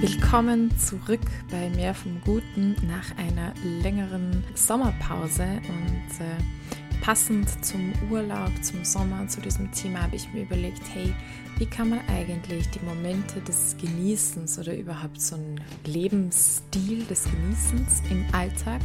Willkommen zurück bei Mehr vom Guten nach einer längeren Sommerpause und äh, passend zum Urlaub, zum Sommer, zu diesem Thema habe ich mir überlegt, hey, wie kann man eigentlich die Momente des Genießens oder überhaupt so einen Lebensstil des Genießens im Alltag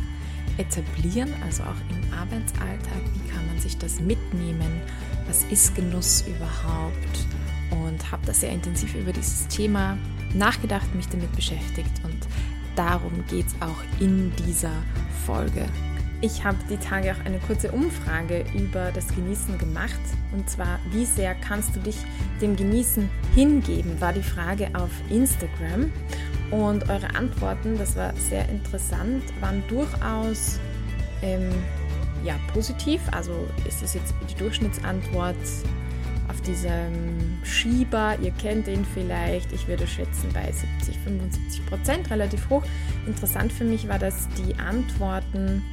etablieren, also auch im Arbeitsalltag, wie kann man sich das mitnehmen, was ist Genuss überhaupt und habe da sehr intensiv über dieses Thema nachgedacht, mich damit beschäftigt und darum geht es auch in dieser Folge. Ich habe die Tage auch eine kurze Umfrage über das Genießen gemacht. Und zwar, wie sehr kannst du dich dem Genießen hingeben, war die Frage auf Instagram. Und eure Antworten, das war sehr interessant, waren durchaus ähm, ja, positiv. Also ist es jetzt die Durchschnittsantwort diesem Schieber. Ihr kennt ihn vielleicht. Ich würde schätzen bei 70, 75 Prozent, relativ hoch. Interessant für mich war, dass die Antworten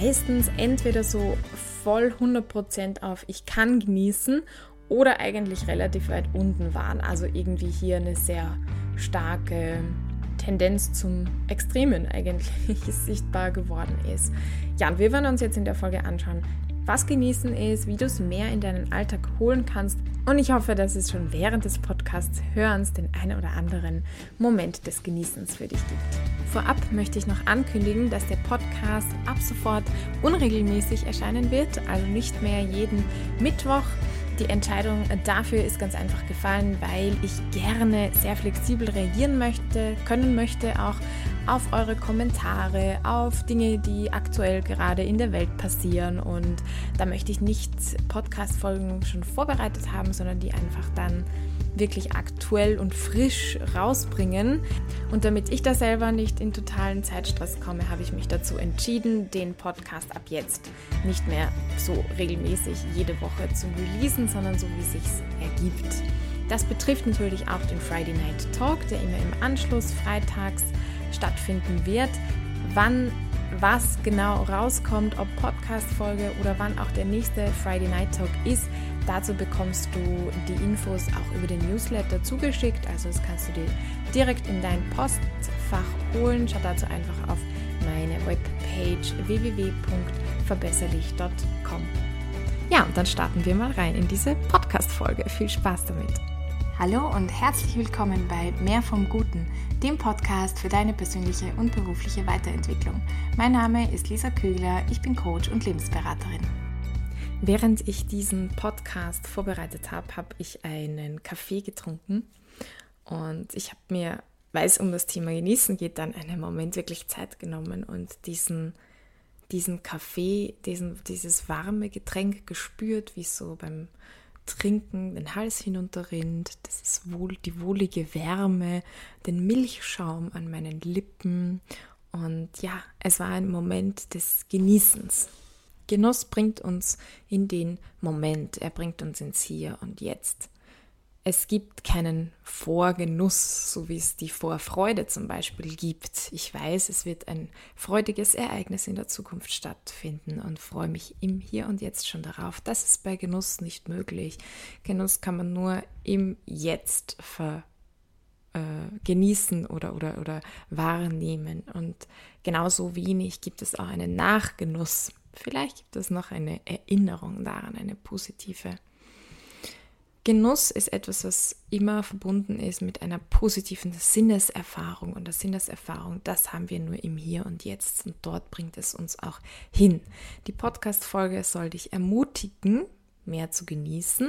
meistens entweder so voll 100 Prozent auf Ich kann genießen oder eigentlich relativ weit unten waren. Also irgendwie hier eine sehr starke Tendenz zum Extremen eigentlich sichtbar geworden ist. Ja, und wir werden uns jetzt in der Folge anschauen, was genießen ist, wie du es mehr in deinen Alltag holen kannst. Und ich hoffe, dass es schon während des Podcasts Hörens den einen oder anderen Moment des Genießens für dich gibt. Vorab möchte ich noch ankündigen, dass der Podcast ab sofort unregelmäßig erscheinen wird, also nicht mehr jeden Mittwoch die Entscheidung dafür ist ganz einfach gefallen, weil ich gerne sehr flexibel reagieren möchte, können möchte, auch auf eure Kommentare, auf Dinge, die aktuell gerade in der Welt passieren. Und da möchte ich nicht Podcast-Folgen schon vorbereitet haben, sondern die einfach dann wirklich aktuell und frisch rausbringen. Und damit ich da selber nicht in totalen Zeitstress komme, habe ich mich dazu entschieden, den Podcast ab jetzt nicht mehr so regelmäßig jede Woche zu releasen, sondern so wie es sich ergibt. Das betrifft natürlich auch den Friday Night Talk, der immer im Anschluss freitags stattfinden wird. Wann was genau rauskommt, ob Podcast-Folge oder wann auch der nächste Friday Night Talk ist, dazu bekommst du die Infos auch über den Newsletter zugeschickt. Also das kannst du dir direkt in dein Postfach holen. Schau dazu einfach auf meine Webpage www.verbesserlich.com. Ja, und dann starten wir mal rein in diese Podcast-Folge. Viel Spaß damit! Hallo und herzlich willkommen bei Mehr vom Guten, dem Podcast für deine persönliche und berufliche Weiterentwicklung. Mein Name ist Lisa Kögler, ich bin Coach und Lebensberaterin. Während ich diesen Podcast vorbereitet habe, habe ich einen Kaffee getrunken und ich habe mir, weil es um das Thema Genießen geht, dann einen Moment wirklich Zeit genommen und diesen diesen Kaffee, diesen, dieses warme Getränk gespürt, wie so beim Trinken den Hals hinunterrinnt, das ist wohl die wohlige Wärme, den Milchschaum an meinen Lippen und ja, es war ein Moment des Genießens. Genuss bringt uns in den Moment, er bringt uns ins Hier und Jetzt es gibt keinen Vorgenuss, so wie es die Vorfreude zum Beispiel gibt. Ich weiß, es wird ein freudiges Ereignis in der Zukunft stattfinden und freue mich im Hier und Jetzt schon darauf. Das ist bei Genuss nicht möglich. Genuss kann man nur im Jetzt ver, äh, genießen oder, oder, oder wahrnehmen. Und genauso wenig gibt es auch einen Nachgenuss. Vielleicht gibt es noch eine Erinnerung daran, eine positive Genuss ist etwas, was immer verbunden ist mit einer positiven Sinneserfahrung. Und das Sinneserfahrung, das haben wir nur im Hier und Jetzt. Und dort bringt es uns auch hin. Die Podcast-Folge soll dich ermutigen, mehr zu genießen,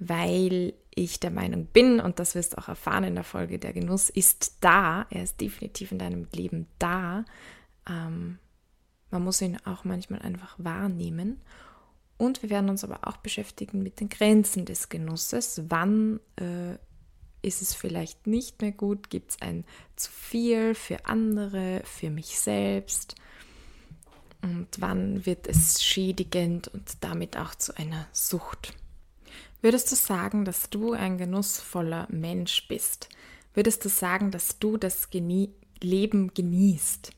weil ich der Meinung bin, und das wirst du auch erfahren in der Folge, der Genuss ist da. Er ist definitiv in deinem Leben da. Ähm, man muss ihn auch manchmal einfach wahrnehmen. Und wir werden uns aber auch beschäftigen mit den Grenzen des Genusses. Wann äh, ist es vielleicht nicht mehr gut? Gibt es ein zu viel für andere, für mich selbst? Und wann wird es schädigend und damit auch zu einer Sucht? Würdest du sagen, dass du ein genussvoller Mensch bist? Würdest du sagen, dass du das Genie Leben genießt?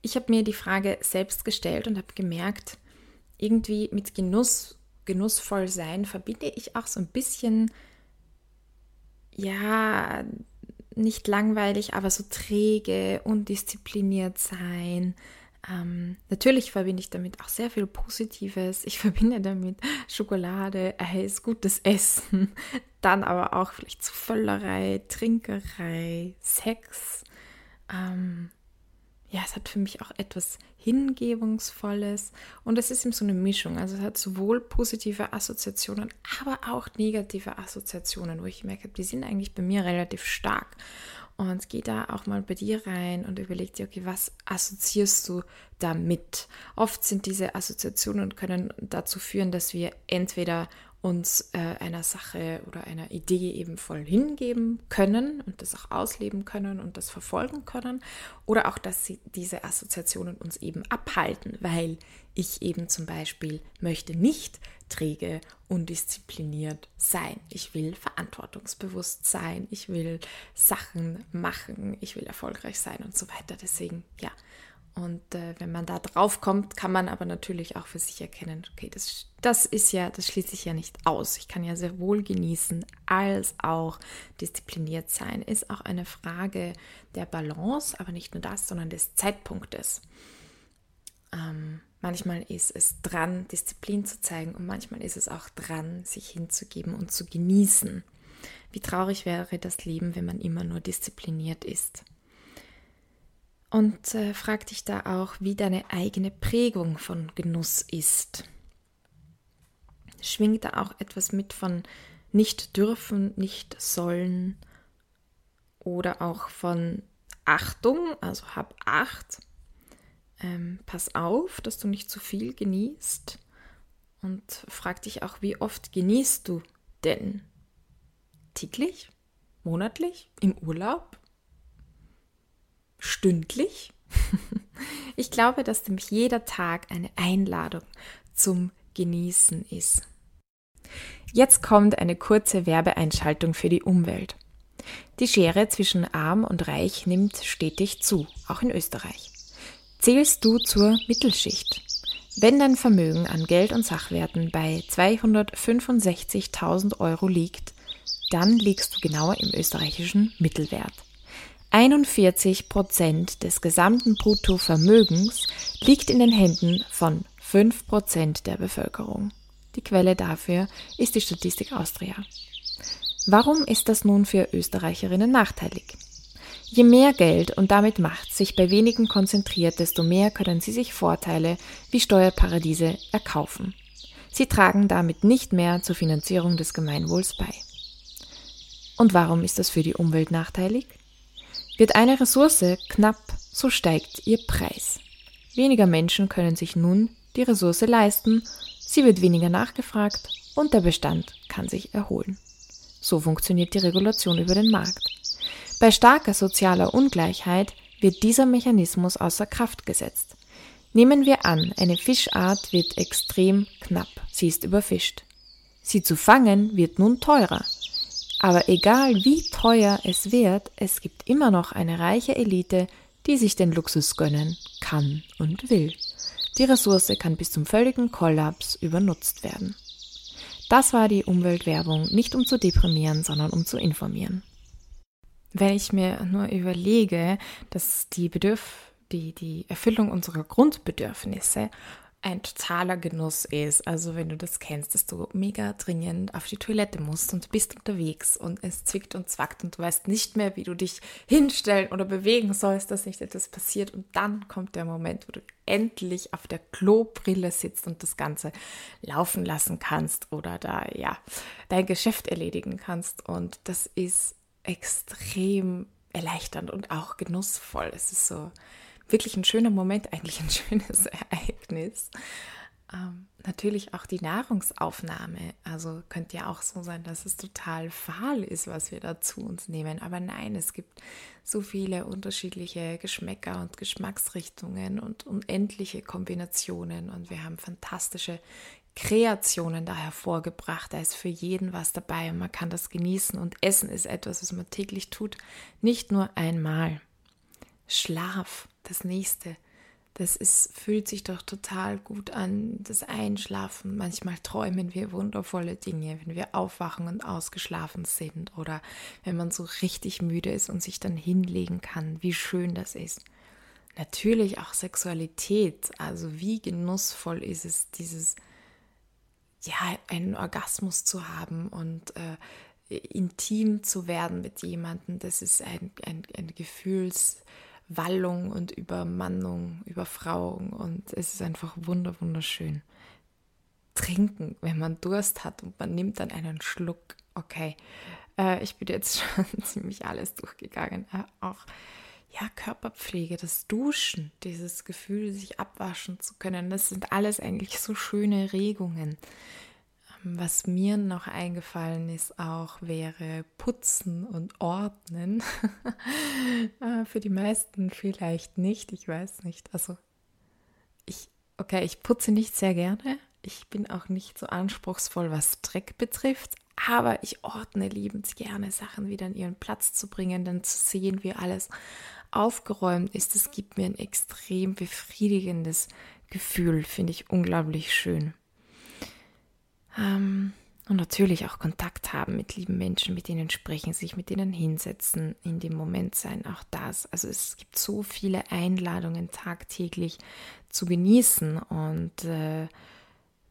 Ich habe mir die Frage selbst gestellt und habe gemerkt, irgendwie mit Genuss, genussvoll sein verbinde ich auch so ein bisschen, ja, nicht langweilig, aber so träge, undiszipliniert sein. Ähm, natürlich verbinde ich damit auch sehr viel Positives. Ich verbinde damit Schokolade, Eis, gutes Essen, dann aber auch vielleicht zu Völlerei, Trinkerei, Sex. Ähm, ja, es hat für mich auch etwas Hingebungsvolles und es ist eben so eine Mischung. Also es hat sowohl positive Assoziationen, aber auch negative Assoziationen, wo ich merke, die sind eigentlich bei mir relativ stark. Und geh da auch mal bei dir rein und überleg dir, okay, was assoziierst du damit? Oft sind diese Assoziationen können dazu führen, dass wir entweder uns äh, einer Sache oder einer Idee eben voll hingeben können und das auch ausleben können und das verfolgen können. Oder auch, dass sie diese Assoziationen uns eben abhalten, weil ich eben zum Beispiel möchte nicht träge, undiszipliniert sein. Ich will verantwortungsbewusst sein. Ich will Sachen machen. Ich will erfolgreich sein und so weiter. Deswegen, ja, und äh, wenn man da drauf kommt, kann man aber natürlich auch für sich erkennen, okay, das, das ist ja, das schließt sich ja nicht aus. Ich kann ja sehr wohl genießen, als auch diszipliniert sein. Ist auch eine Frage der Balance, aber nicht nur das, sondern des Zeitpunktes. Ähm, manchmal ist es dran, Disziplin zu zeigen und manchmal ist es auch dran, sich hinzugeben und zu genießen. Wie traurig wäre das Leben, wenn man immer nur diszipliniert ist. Und äh, frag dich da auch, wie deine eigene Prägung von Genuss ist. Schwingt da auch etwas mit von nicht dürfen, nicht sollen oder auch von Achtung, also hab Acht. Ähm, pass auf, dass du nicht zu viel genießt. Und frag dich auch, wie oft genießt du denn? Täglich? Monatlich? Im Urlaub? Stündlich. ich glaube, dass nämlich jeder Tag eine Einladung zum Genießen ist. Jetzt kommt eine kurze Werbeeinschaltung für die Umwelt. Die Schere zwischen arm und reich nimmt stetig zu, auch in Österreich. Zählst du zur Mittelschicht? Wenn dein Vermögen an Geld und Sachwerten bei 265.000 Euro liegt, dann liegst du genauer im österreichischen Mittelwert. 41 Prozent des gesamten Bruttovermögens liegt in den Händen von 5 Prozent der Bevölkerung. Die Quelle dafür ist die Statistik Austria. Warum ist das nun für Österreicherinnen nachteilig? Je mehr Geld und damit Macht sich bei wenigen konzentriert, desto mehr können sie sich Vorteile wie Steuerparadiese erkaufen. Sie tragen damit nicht mehr zur Finanzierung des Gemeinwohls bei. Und warum ist das für die Umwelt nachteilig? Wird eine Ressource knapp, so steigt ihr Preis. Weniger Menschen können sich nun die Ressource leisten, sie wird weniger nachgefragt und der Bestand kann sich erholen. So funktioniert die Regulation über den Markt. Bei starker sozialer Ungleichheit wird dieser Mechanismus außer Kraft gesetzt. Nehmen wir an, eine Fischart wird extrem knapp, sie ist überfischt. Sie zu fangen wird nun teurer. Aber egal wie teuer es wird, es gibt immer noch eine reiche Elite, die sich den Luxus gönnen kann und will. Die Ressource kann bis zum völligen Kollaps übernutzt werden. Das war die Umweltwerbung, nicht um zu deprimieren, sondern um zu informieren. Wenn ich mir nur überlege, dass die Bedürf die, die Erfüllung unserer Grundbedürfnisse ein totaler Genuss ist. Also wenn du das kennst, dass du mega dringend auf die Toilette musst und bist unterwegs und es zwickt und zwackt und du weißt nicht mehr, wie du dich hinstellen oder bewegen sollst, dass nicht etwas passiert. Und dann kommt der Moment, wo du endlich auf der Klobrille sitzt und das Ganze laufen lassen kannst oder da ja dein Geschäft erledigen kannst. Und das ist extrem erleichternd und auch genussvoll. Es ist so wirklich ein schöner Moment, eigentlich ein schönes Ereignis. Ähm, natürlich auch die Nahrungsaufnahme. Also könnte ja auch so sein, dass es total fahl ist, was wir da zu uns nehmen. Aber nein, es gibt so viele unterschiedliche Geschmäcker und Geschmacksrichtungen und unendliche Kombinationen. Und wir haben fantastische Kreationen da hervorgebracht. Da ist für jeden was dabei und man kann das genießen. Und Essen ist etwas, was man täglich tut, nicht nur einmal. Schlaf, das nächste. Das ist, fühlt sich doch total gut an, das Einschlafen. Manchmal träumen wir wundervolle Dinge, wenn wir aufwachen und ausgeschlafen sind oder wenn man so richtig müde ist und sich dann hinlegen kann, wie schön das ist. Natürlich auch Sexualität, also wie genussvoll ist es, dieses, ja, einen Orgasmus zu haben und äh, intim zu werden mit jemandem. Das ist ein, ein, ein Gefühls- Wallung und Übermannung, Überfrauung und es ist einfach wunder wunderschön. Trinken, wenn man Durst hat und man nimmt dann einen Schluck. Okay, äh, ich bin jetzt schon ziemlich alles durchgegangen. Äh, auch ja, Körperpflege, das Duschen, dieses Gefühl, sich abwaschen zu können, das sind alles eigentlich so schöne Regungen. Was mir noch eingefallen ist auch, wäre Putzen und Ordnen. Ah, für die meisten vielleicht nicht, ich weiß nicht. Also ich, okay, ich putze nicht sehr gerne. Ich bin auch nicht so anspruchsvoll, was Dreck betrifft. Aber ich ordne liebend gerne, Sachen wieder an ihren Platz zu bringen, dann zu sehen, wie alles aufgeräumt ist. Das gibt mir ein extrem befriedigendes Gefühl, finde ich unglaublich schön. Ähm, und natürlich auch Kontakt haben mit lieben Menschen, mit denen sprechen, sich mit denen hinsetzen, in dem Moment sein, auch das. Also es gibt so viele Einladungen tagtäglich zu genießen und äh,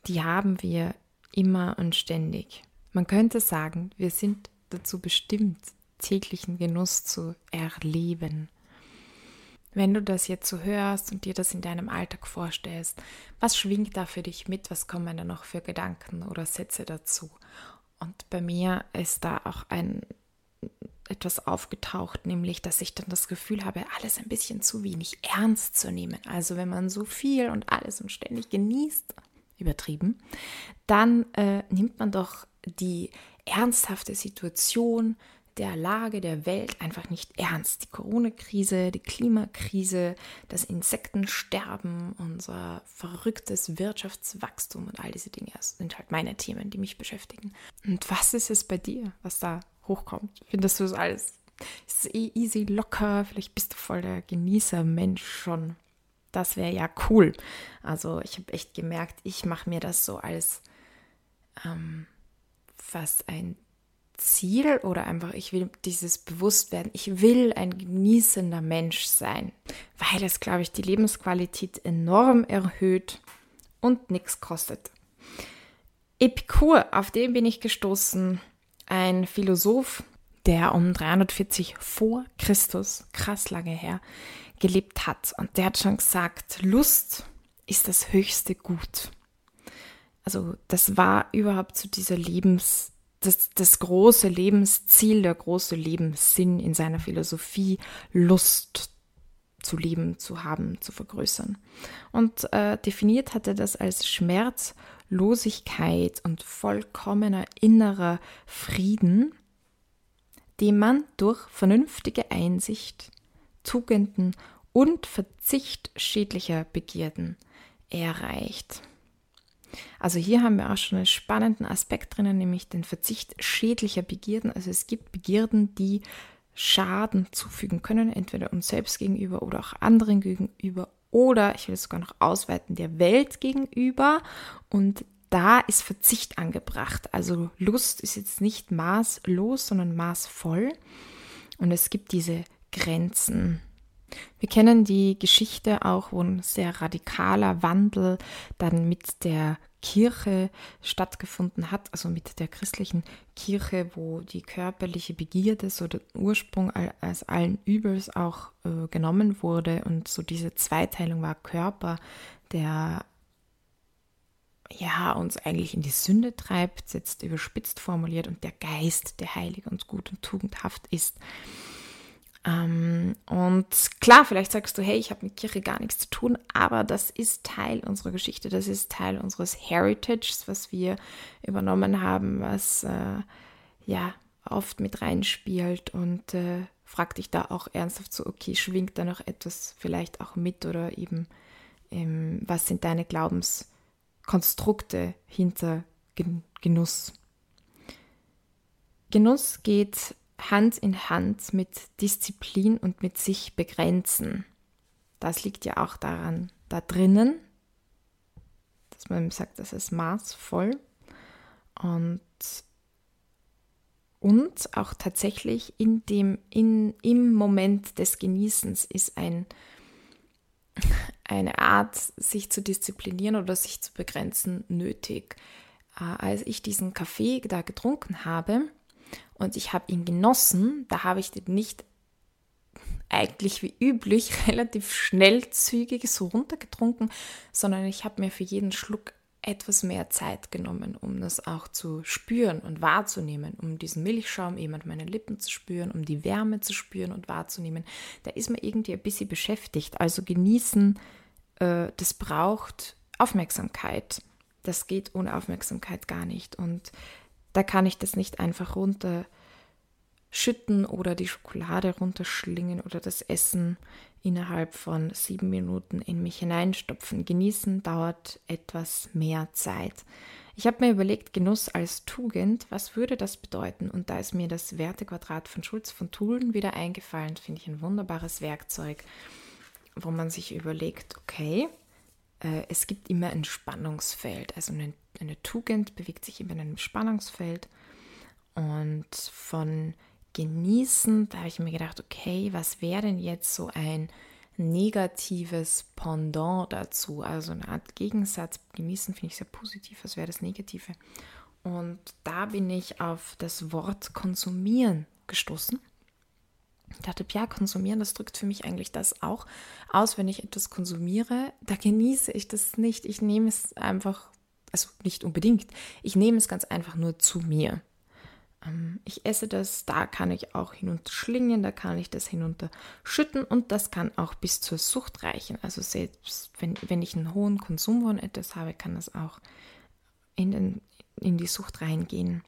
die haben wir immer und ständig. Man könnte sagen, wir sind dazu bestimmt, täglichen Genuss zu erleben. Wenn du das jetzt so hörst und dir das in deinem Alltag vorstellst, was schwingt da für dich mit? Was kommen da noch für Gedanken oder Sätze dazu? Und bei mir ist da auch ein etwas aufgetaucht, nämlich dass ich dann das Gefühl habe, alles ein bisschen zu wenig ernst zu nehmen. Also wenn man so viel und alles und ständig genießt, übertrieben, dann äh, nimmt man doch die ernsthafte Situation, der Lage der Welt einfach nicht ernst. Die Corona-Krise, die Klimakrise, das Insektensterben, unser verrücktes Wirtschaftswachstum und all diese Dinge sind halt meine Themen, die mich beschäftigen. Und was ist es bei dir, was da hochkommt? Findest du das alles? Ist es eh easy, locker? Vielleicht bist du voll der Genießer-Mensch schon. Das wäre ja cool. Also ich habe echt gemerkt, ich mache mir das so als ähm, fast ein Ziel oder einfach, ich will dieses Bewusstwerden, ich will ein genießender Mensch sein, weil es, glaube ich, die Lebensqualität enorm erhöht und nichts kostet. Epikur, auf den bin ich gestoßen, ein Philosoph, der um 340 vor Christus, krass lange her, gelebt hat. Und der hat schon gesagt, Lust ist das höchste Gut. Also das war überhaupt zu dieser Lebens das, das große Lebensziel, der große Lebenssinn in seiner Philosophie, Lust zu leben, zu haben, zu vergrößern. Und äh, definiert hat er das als Schmerzlosigkeit und vollkommener innerer Frieden, den man durch vernünftige Einsicht, Tugenden und Verzicht schädlicher Begierden erreicht. Also hier haben wir auch schon einen spannenden Aspekt drinnen, nämlich den Verzicht schädlicher Begierden. Also es gibt Begierden, die Schaden zufügen können, entweder uns selbst gegenüber oder auch anderen gegenüber oder, ich will es sogar noch ausweiten, der Welt gegenüber. Und da ist Verzicht angebracht. Also Lust ist jetzt nicht maßlos, sondern maßvoll. Und es gibt diese Grenzen. Wir kennen die Geschichte auch, wo ein sehr radikaler Wandel dann mit der Kirche stattgefunden hat, also mit der christlichen Kirche, wo die körperliche Begierde so der Ursprung als allen Übels auch äh, genommen wurde und so diese Zweiteilung war Körper, der ja uns eigentlich in die Sünde treibt, jetzt überspitzt formuliert, und der Geist, der heilig und gut und tugendhaft ist. Ähm, und klar, vielleicht sagst du, hey, ich habe mit Kirche gar nichts zu tun, aber das ist Teil unserer Geschichte, das ist Teil unseres Heritages, was wir übernommen haben, was äh, ja oft mit reinspielt und äh, frag dich da auch ernsthaft so, okay, schwingt da noch etwas vielleicht auch mit oder eben, ähm, was sind deine Glaubenskonstrukte hinter Gen Genuss? Genuss geht Hand in Hand mit Disziplin und mit sich begrenzen. Das liegt ja auch daran, da drinnen, dass man sagt, das ist maßvoll und und auch tatsächlich in dem, in, im Moment des Genießens ist ein, eine Art, sich zu disziplinieren oder sich zu begrenzen, nötig. Äh, als ich diesen Kaffee da getrunken habe und ich habe ihn genossen, da habe ich den nicht eigentlich wie üblich relativ schnell zügig so runtergetrunken, sondern ich habe mir für jeden Schluck etwas mehr Zeit genommen, um das auch zu spüren und wahrzunehmen, um diesen Milchschaum eben an meinen Lippen zu spüren, um die Wärme zu spüren und wahrzunehmen. Da ist man irgendwie ein bisschen beschäftigt. Also genießen, äh, das braucht Aufmerksamkeit. Das geht ohne Aufmerksamkeit gar nicht. Und da kann ich das nicht einfach runterschütten oder die Schokolade runterschlingen oder das Essen innerhalb von sieben Minuten in mich hineinstopfen. Genießen dauert etwas mehr Zeit. Ich habe mir überlegt, Genuss als Tugend, was würde das bedeuten? Und da ist mir das Wertequadrat von Schulz von Thulen wieder eingefallen. Finde ich ein wunderbares Werkzeug, wo man sich überlegt, okay, es gibt immer ein Spannungsfeld. Also eine, eine Tugend bewegt sich immer in einem Spannungsfeld. Und von genießen. Da habe ich mir gedacht, okay, was wäre denn jetzt so ein negatives Pendant dazu? Also eine Art Gegensatz. Genießen finde ich sehr positiv. Was wäre das Negative? Und da bin ich auf das Wort konsumieren gestoßen. Ich dachte, ja, konsumieren, das drückt für mich eigentlich das auch aus, wenn ich etwas konsumiere, da genieße ich das nicht. Ich nehme es einfach, also nicht unbedingt, ich nehme es ganz einfach nur zu mir. Ähm, ich esse das, da kann ich auch hinunterschlingen, da kann ich das hinunterschütten und das kann auch bis zur Sucht reichen. Also selbst wenn, wenn ich einen hohen Konsum von etwas habe, kann das auch in, den, in die Sucht reingehen.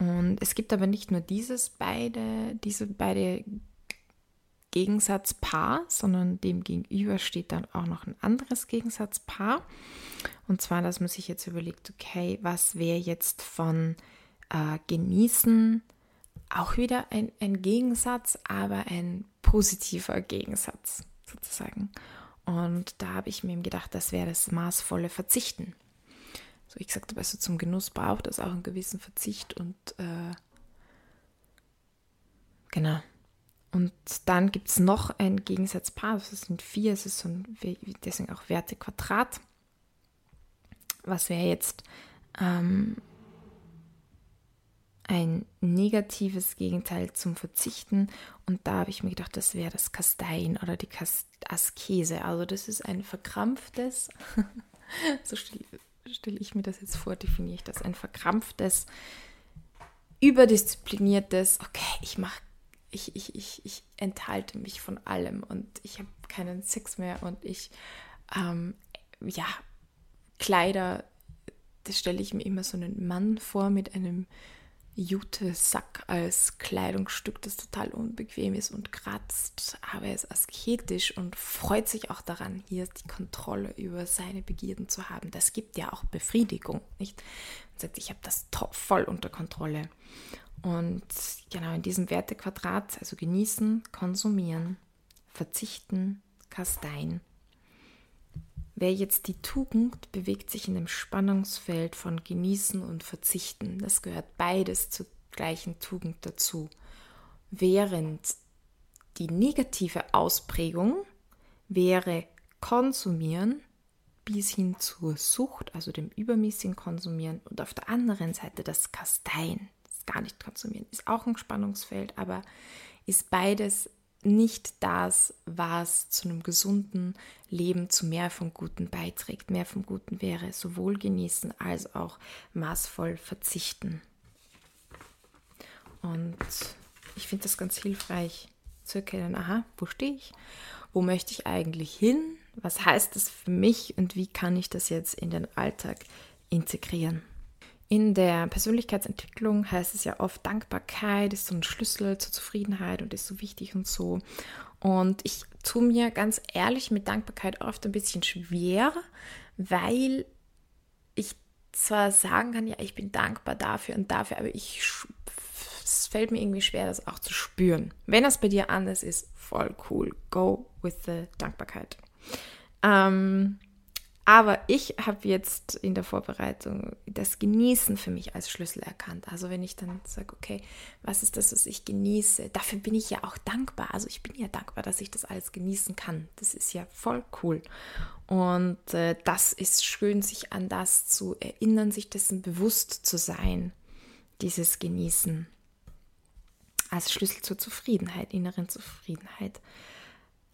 Und es gibt aber nicht nur dieses beide, diese beide Gegensatzpaar, sondern dem gegenüber steht dann auch noch ein anderes Gegensatzpaar. Und zwar, dass man sich jetzt überlegt, okay, was wäre jetzt von äh, genießen auch wieder ein, ein Gegensatz, aber ein positiver Gegensatz sozusagen. Und da habe ich mir gedacht, das wäre das maßvolle Verzichten. So, ich sagte, also zum Genuss braucht es auch einen gewissen Verzicht und äh, genau. Und dann gibt es noch ein Gegensatzpaar, das sind vier, es ist so ein, deswegen auch Wertequadrat. Was wäre jetzt ähm, ein negatives Gegenteil zum Verzichten. Und da habe ich mir gedacht, das wäre das Kasteien oder die Askese. Also das ist ein verkrampftes, so stelle stell ich mir das jetzt vor, definiere ich das, ein verkrampftes, überdiszipliniertes, okay, ich mache, ich, ich, ich, ich enthalte mich von allem und ich habe keinen Sex mehr und ich, ähm, ja, Kleider, das stelle ich mir immer so einen Mann vor mit einem Jute-Sack als Kleidungsstück, das total unbequem ist und kratzt, aber er ist asketisch und freut sich auch daran, hier die Kontrolle über seine Begierden zu haben. Das gibt ja auch Befriedigung, nicht? Man sagt, ich habe das top voll unter Kontrolle. Und genau in diesem Wertequadrat, also genießen, konsumieren, verzichten, kasteien, Wer jetzt die Tugend bewegt sich in dem Spannungsfeld von Genießen und Verzichten. Das gehört beides zur gleichen Tugend dazu. Während die negative Ausprägung wäre Konsumieren bis hin zur Sucht, also dem übermäßigen Konsumieren und auf der anderen Seite das Kasteien, das gar nicht konsumieren, ist auch ein Spannungsfeld, aber ist beides nicht das, was zu einem gesunden Leben zu mehr vom Guten beiträgt. Mehr vom Guten wäre sowohl genießen als auch maßvoll verzichten. Und ich finde das ganz hilfreich zu erkennen, aha, wo stehe ich? Wo möchte ich eigentlich hin? Was heißt das für mich und wie kann ich das jetzt in den Alltag integrieren? In der Persönlichkeitsentwicklung heißt es ja oft, Dankbarkeit ist so ein Schlüssel zur Zufriedenheit und ist so wichtig und so. Und ich tue mir ganz ehrlich mit Dankbarkeit oft ein bisschen schwer, weil ich zwar sagen kann, ja, ich bin dankbar dafür und dafür, aber ich es fällt mir irgendwie schwer, das auch zu spüren. Wenn das bei dir anders ist, voll cool. Go with the Dankbarkeit. Ähm, aber ich habe jetzt in der Vorbereitung das Genießen für mich als Schlüssel erkannt. Also wenn ich dann sage, okay, was ist das, was ich genieße? Dafür bin ich ja auch dankbar. Also ich bin ja dankbar, dass ich das alles genießen kann. Das ist ja voll cool. Und äh, das ist schön, sich an das zu erinnern, sich dessen bewusst zu sein, dieses Genießen als Schlüssel zur Zufriedenheit, inneren Zufriedenheit.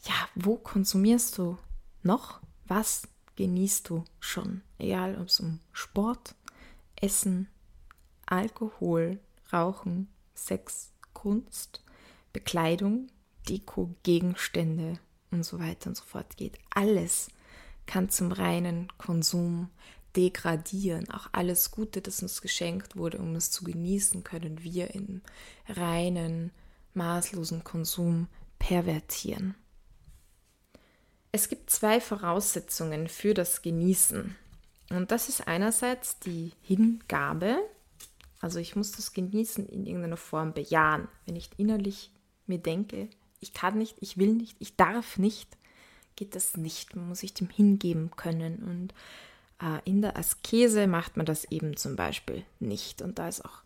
Ja, wo konsumierst du noch? Was genießt du schon? Egal ob es um Sport, Essen, Alkohol, Rauchen, Sex, Kunst, Bekleidung, Deko, Gegenstände und so weiter und so fort geht. Alles kann zum reinen Konsum degradieren. Auch alles Gute, das uns geschenkt wurde, um es zu genießen, können wir in reinen, maßlosen Konsum pervertieren. Es gibt zwei Voraussetzungen für das Genießen. Und das ist einerseits die Hingabe. Also ich muss das Genießen in irgendeiner Form bejahen. Wenn ich innerlich mir denke, ich kann nicht, ich will nicht, ich darf nicht, geht das nicht. Man muss sich dem hingeben können. Und äh, in der Askese macht man das eben zum Beispiel nicht. Und da ist auch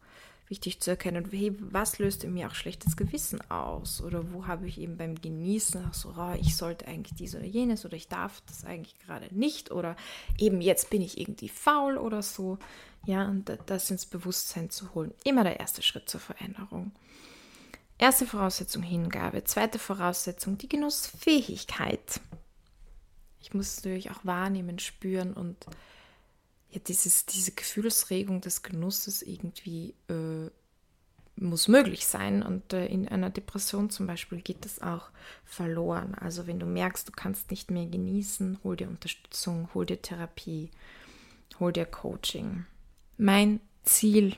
wichtig zu erkennen, hey, was löst in mir auch schlechtes Gewissen aus? Oder wo habe ich eben beim Genießen auch so, oh, ich sollte eigentlich dies oder jenes oder ich darf das eigentlich gerade nicht oder eben jetzt bin ich irgendwie faul oder so. Ja, und das ins Bewusstsein zu holen. Immer der erste Schritt zur Veränderung. Erste Voraussetzung Hingabe. Zweite Voraussetzung die Genussfähigkeit. Ich muss es natürlich auch wahrnehmen, spüren und ja, dieses, diese Gefühlsregung des Genusses irgendwie äh, muss möglich sein. Und äh, in einer Depression zum Beispiel geht das auch verloren. Also wenn du merkst, du kannst nicht mehr genießen, hol dir Unterstützung, hol dir Therapie, hol dir Coaching. Mein Ziel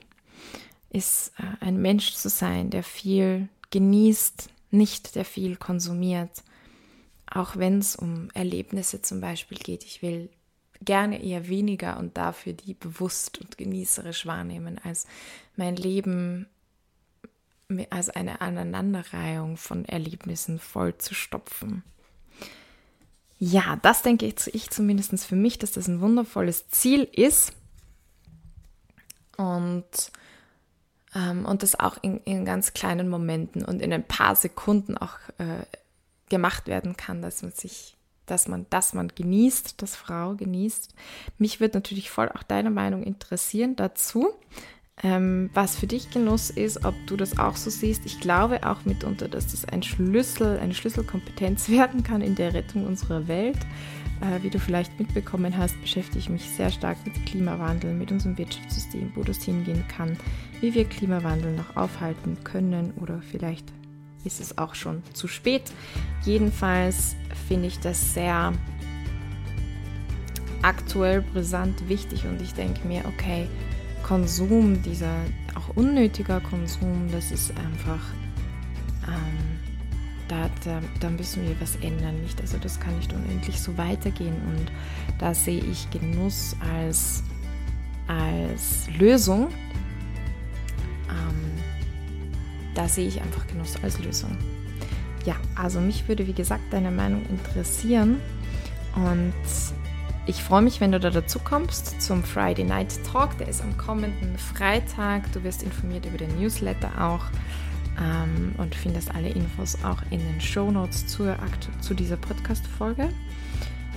ist, äh, ein Mensch zu sein, der viel genießt, nicht der viel konsumiert. Auch wenn es um Erlebnisse zum Beispiel geht. Ich will gerne eher weniger und dafür die bewusst und genießerisch wahrnehmen, als mein Leben als eine Aneinanderreihung von Erlebnissen voll zu stopfen. Ja, das denke ich zumindest für mich, dass das ein wundervolles Ziel ist und, ähm, und das auch in, in, ganz kleinen Momenten und in ein paar Sekunden auch äh, gemacht werden kann, dass man sich dass man, dass man genießt, dass Frau genießt. Mich würde natürlich voll auch deine Meinung interessieren dazu, ähm, was für dich Genuss ist, ob du das auch so siehst. Ich glaube auch mitunter, dass das ein Schlüssel, eine Schlüsselkompetenz werden kann in der Rettung unserer Welt. Äh, wie du vielleicht mitbekommen hast, beschäftige ich mich sehr stark mit Klimawandel, mit unserem Wirtschaftssystem, wo das hingehen kann, wie wir Klimawandel noch aufhalten können oder vielleicht ist es auch schon zu spät. Jedenfalls finde ich das sehr aktuell, brisant, wichtig und ich denke mir, okay, Konsum, dieser auch unnötiger Konsum, das ist einfach, ähm, da, da, da müssen wir was ändern, nicht? Also das kann nicht unendlich so weitergehen und da sehe ich Genuss als, als Lösung da sehe ich einfach Genuss als Lösung. Ja, also mich würde wie gesagt deine Meinung interessieren und ich freue mich, wenn du da dazu kommst zum Friday Night Talk. Der ist am kommenden Freitag. Du wirst informiert über den Newsletter auch ähm, und findest alle Infos auch in den Show Notes zu, dieser Podcast-Folge.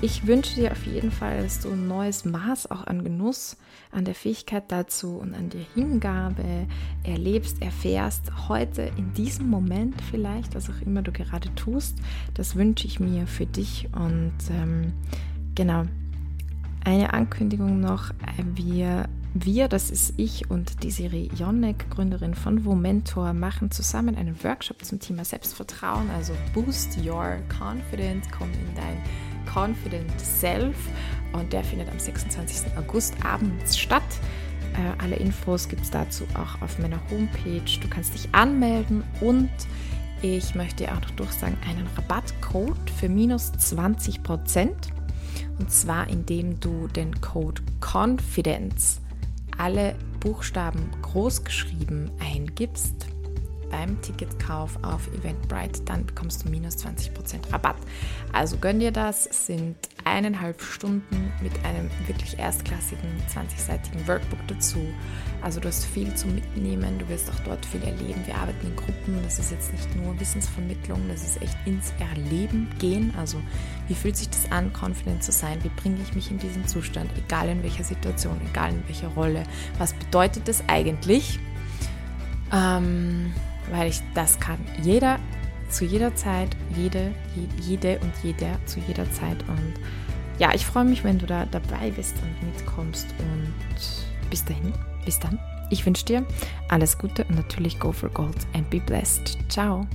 Ich wünsche dir auf jeden Fall, dass du ein neues Maß auch an Genuss, an der Fähigkeit dazu und an der Hingabe erlebst, erfährst, heute in diesem Moment vielleicht, was auch immer du gerade tust. Das wünsche ich mir für dich und ähm, genau. Eine Ankündigung noch, wir wir, das ist ich und die Serie Jonek, Gründerin von Womentor, machen zusammen einen Workshop zum Thema Selbstvertrauen, also Boost Your Confidence, komm in dein Confident Self und der findet am 26. August abends statt. Äh, alle Infos gibt es dazu auch auf meiner Homepage. Du kannst dich anmelden und ich möchte dir auch noch durchsagen einen Rabattcode für minus 20 Prozent. Und zwar indem du den Code Confidence alle Buchstaben groß geschrieben eingibst beim Ticketkauf auf Eventbrite, dann bekommst du minus 20% Rabatt. Also gönn dir das, es sind eineinhalb Stunden mit einem wirklich erstklassigen 20-seitigen Workbook dazu. Also du hast viel zu mitnehmen, du wirst auch dort viel erleben. Wir arbeiten in Gruppen, das ist jetzt nicht nur Wissensvermittlung, das ist echt ins Erleben gehen. Also wie fühlt sich das an, confident zu sein? Wie bringe ich mich in diesen Zustand, egal in welcher Situation, egal in welcher Rolle? Was bedeutet das eigentlich? Ähm, weil ich das kann jeder zu jeder Zeit, jede, jede und jeder zu jeder Zeit. Und ja, ich freue mich, wenn du da dabei bist und mitkommst. Und bis dahin, bis dann. Ich wünsche dir alles Gute und natürlich go for gold and be blessed. Ciao.